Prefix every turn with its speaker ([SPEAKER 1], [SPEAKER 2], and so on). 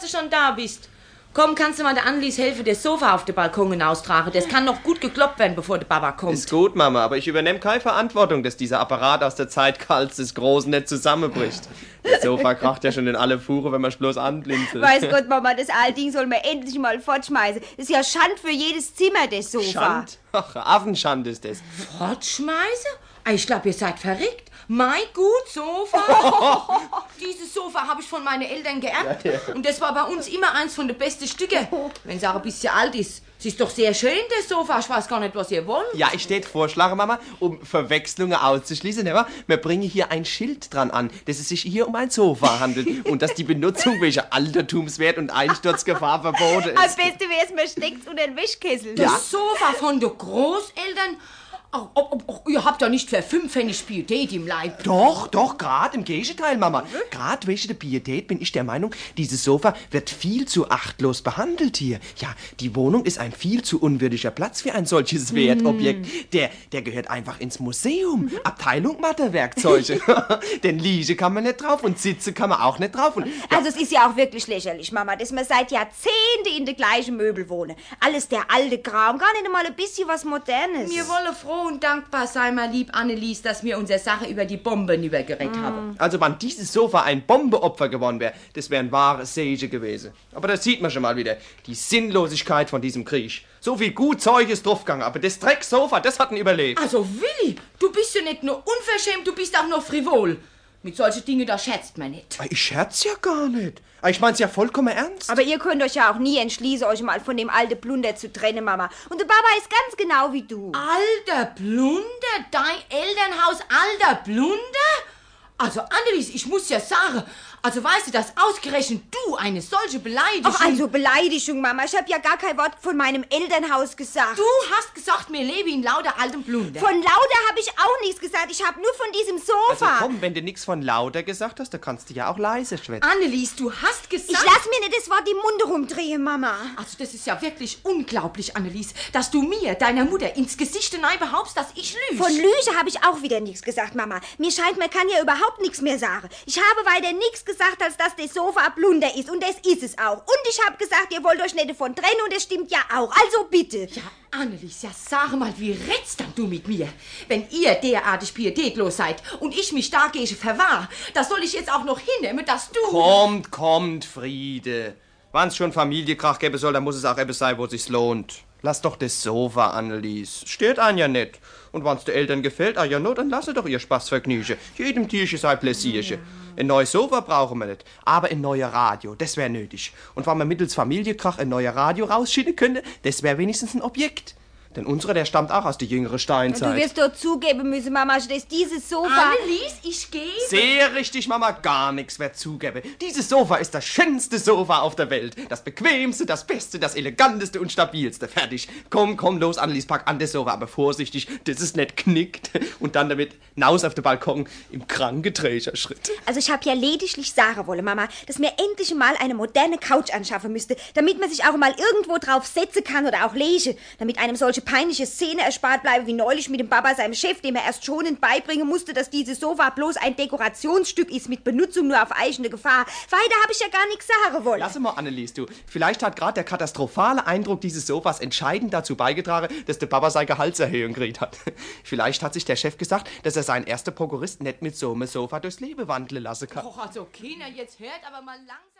[SPEAKER 1] dass du schon da bist. Komm, kannst du mal der Annelies helfen, das Sofa auf den Balkon hinaustragen? Das kann noch gut gekloppt werden, bevor der Baba kommt.
[SPEAKER 2] Ist gut, Mama, aber ich übernehme keine Verantwortung, dass dieser Apparat aus der Zeit Karls des Großen nicht zusammenbricht. Das Sofa kracht ja schon in alle Fuhre, wenn man bloß anblinzelt.
[SPEAKER 3] Weiß Gott, Mama, das alte Ding soll man endlich mal fortschmeißen. Das ist ja Schand für jedes Zimmer, das Sofa.
[SPEAKER 2] Schand? Ach, Affenschand ist das.
[SPEAKER 1] Fortschmeißen? Ah, Ich glaube, ihr seid verrückt. Mein gut Sofa. Dieses Sofa habe ich von meinen Eltern geerbt. Und das war bei uns immer eins von den besten Stücken. Wenn es auch ein bisschen alt ist. Es ist doch sehr schön, das Sofa. Ich weiß gar nicht, was ihr wollt.
[SPEAKER 2] Ja, ich steht Vorschlag, Mama, um Verwechslungen auszuschließen. Wa? wir bringen hier ein Schild dran an, dass es sich hier um ein Sofa handelt und dass die Benutzung welcher Altertumswert und Einsturzgefahr verboten
[SPEAKER 3] Am
[SPEAKER 2] ist.
[SPEAKER 3] besten wär's, man steckt's unter den Wäschkessel.
[SPEAKER 1] Das Sofa von den Großeltern. Oh, ihr habt ja nicht für fünf Pfennig Pietät im Leib.
[SPEAKER 2] Doch, doch, gerade im Gegenteil, Mama. Gerade wegen der Pietät bin ich der Meinung, dieses Sofa wird viel zu achtlos behandelt hier. Ja, die Wohnung ist ein viel zu unwürdiger Platz für ein solches Wertobjekt. Der, der gehört einfach ins Museum. Abteilung Mathewerkzeuge. Denn Liege kann man nicht drauf und Sitze kann man auch nicht drauf. Und
[SPEAKER 3] Also es ist ja auch wirklich lächerlich, Mama, dass wir seit Jahrzehnten in den gleichen Möbel wohnen. Alles der alte Kram, gar nicht einmal ein bisschen was Modernes.
[SPEAKER 1] Wir wollen froh und dankbar sein, mein lieb Annelies, dass wir unsere Sache über die Bomben übergeredet haben.
[SPEAKER 2] Also, wenn dieses Sofa ein Bombeopfer geworden wäre, das wäre ein wahres Sege gewesen. Aber das sieht man schon mal wieder. Die Sinnlosigkeit von diesem Krieg. So viel gut Zeug ist draufgegangen, aber das Drecksofa, das hat ihn überlebt.
[SPEAKER 1] Also Willi, du bist ja nicht nur unverschämt, du bist auch noch frivol. Mit solchen Dingen, da scherzt man nicht.
[SPEAKER 2] Ich scherz ja gar nicht. Ich mein's ja vollkommen ernst.
[SPEAKER 3] Aber ihr könnt euch ja auch nie entschließen, euch mal von dem alten Plunder zu trennen, Mama. Und der Baba ist ganz genau wie du.
[SPEAKER 1] Alter Blunder? Dein Elternhaus, alter Blunder? Also Annelies, ich muss ja sagen, also weißt du, dass ausgerechnet du eine solche Beleidigung...
[SPEAKER 3] Ach, also Beleidigung, Mama. Ich habe ja gar kein Wort von meinem Elternhaus gesagt.
[SPEAKER 1] Du hast gesagt, mir lebe in lauter altem Blunder.
[SPEAKER 3] Von Lauder habe ich auch nichts gesagt. Ich habe nur von diesem
[SPEAKER 2] Also
[SPEAKER 3] Sofa.
[SPEAKER 2] komm, wenn du nix von lauter gesagt hast, dann kannst du ja auch leise schwätzen.
[SPEAKER 1] Annelies, du hast gesagt...
[SPEAKER 3] lass mir nicht das Wort im Munde rumdrehen, Mama.
[SPEAKER 1] Also das ist ja wirklich unglaublich, Annelies, dass du mir, deiner Mutter, ins Gesicht hinein behauptst, dass ich lüge.
[SPEAKER 3] Von Lüge habe ich auch wieder nichts gesagt, Mama. Mir scheint, man kann ja überhaupt nichts mehr sagen. Ich habe weiter nichts gesagt, als dass das Sofa Blunder ist. Und das ist es auch. Und ich habe gesagt, ihr wollt euch nicht davon trennen und das stimmt ja auch. Also bitte.
[SPEAKER 1] Ja, Annelies, ja sag mal, wie redst dann du mit mir? Wenn ihr derartig pietätlos seid und ich mich dagegen verwahr, da soll ich jetzt auch noch hinnehmen, dass du...
[SPEAKER 2] Kommt, kommt, Friede. Wenn's schon Familienkrach gäbe soll, dann muss es auch etwas sein, wo sich's lohnt. Lass doch das Sofa, Annelies. Stört einen ja nicht. Und wenn's den Eltern gefällt, ah ja, no, dann lasse doch ihr Spaß vergnügen. Jedem Tierchen sein Pläsierchen. Ein neues Sofa brauchen wir nicht, aber ein neuer Radio, das wäre nötig. Und wenn man mittels Familienkrach ein neuer Radio rausschicken könnte, das wäre wenigstens ein Objekt. Denn unserer, der stammt auch aus der jüngeren
[SPEAKER 3] Du
[SPEAKER 2] Steinzeit.
[SPEAKER 3] wirst doch zugeben müssen, Mama, dass dieses Sofa...
[SPEAKER 1] Annelies, ich gehe...
[SPEAKER 2] Sehr richtig, Mama, gar nichts wird zugeben. Dieses Sofa ist das schönste Sofa auf der Welt. Das bequemste, das beste, das eleganteste und stabilste. Fertig. Komm, komm, los, Annelies, pack an das Sofa, aber vorsichtig, dass es nicht knickt. Und dann damit hinaus auf den Balkon im Kranketrägerschritt.
[SPEAKER 3] Also ich habe ja lediglich sagen wollen, Mama, dass mir endlich mal eine moderne Couch anschaffen müsste, damit man sich auch mal irgendwo drauf setzen kann oder auch lege, damit einem solche peinliche Szene erspart bleibe, wie neulich mit dem Papa seinem Chef, dem er erst schonend beibringen musste, dass dieses Sofa bloß ein Dekorationsstück ist mit Benutzung nur auf eigene Gefahr. Weiter habe ich ja gar nichts sagen wollen.
[SPEAKER 2] Lass mal, Annelies, du. Vielleicht hat gerade der katastrophale Eindruck dieses Sofas entscheidend dazu beigetragen, dass der Papa seine Gehaltserhöhung gekriegt hat. Vielleicht hat sich der Chef gesagt, dass er seinen ersten Prokurist nicht mit so einem Sofa durchs Leben wandeln lassen kann.
[SPEAKER 1] Och, also Kinder, jetzt hört aber mal langsam...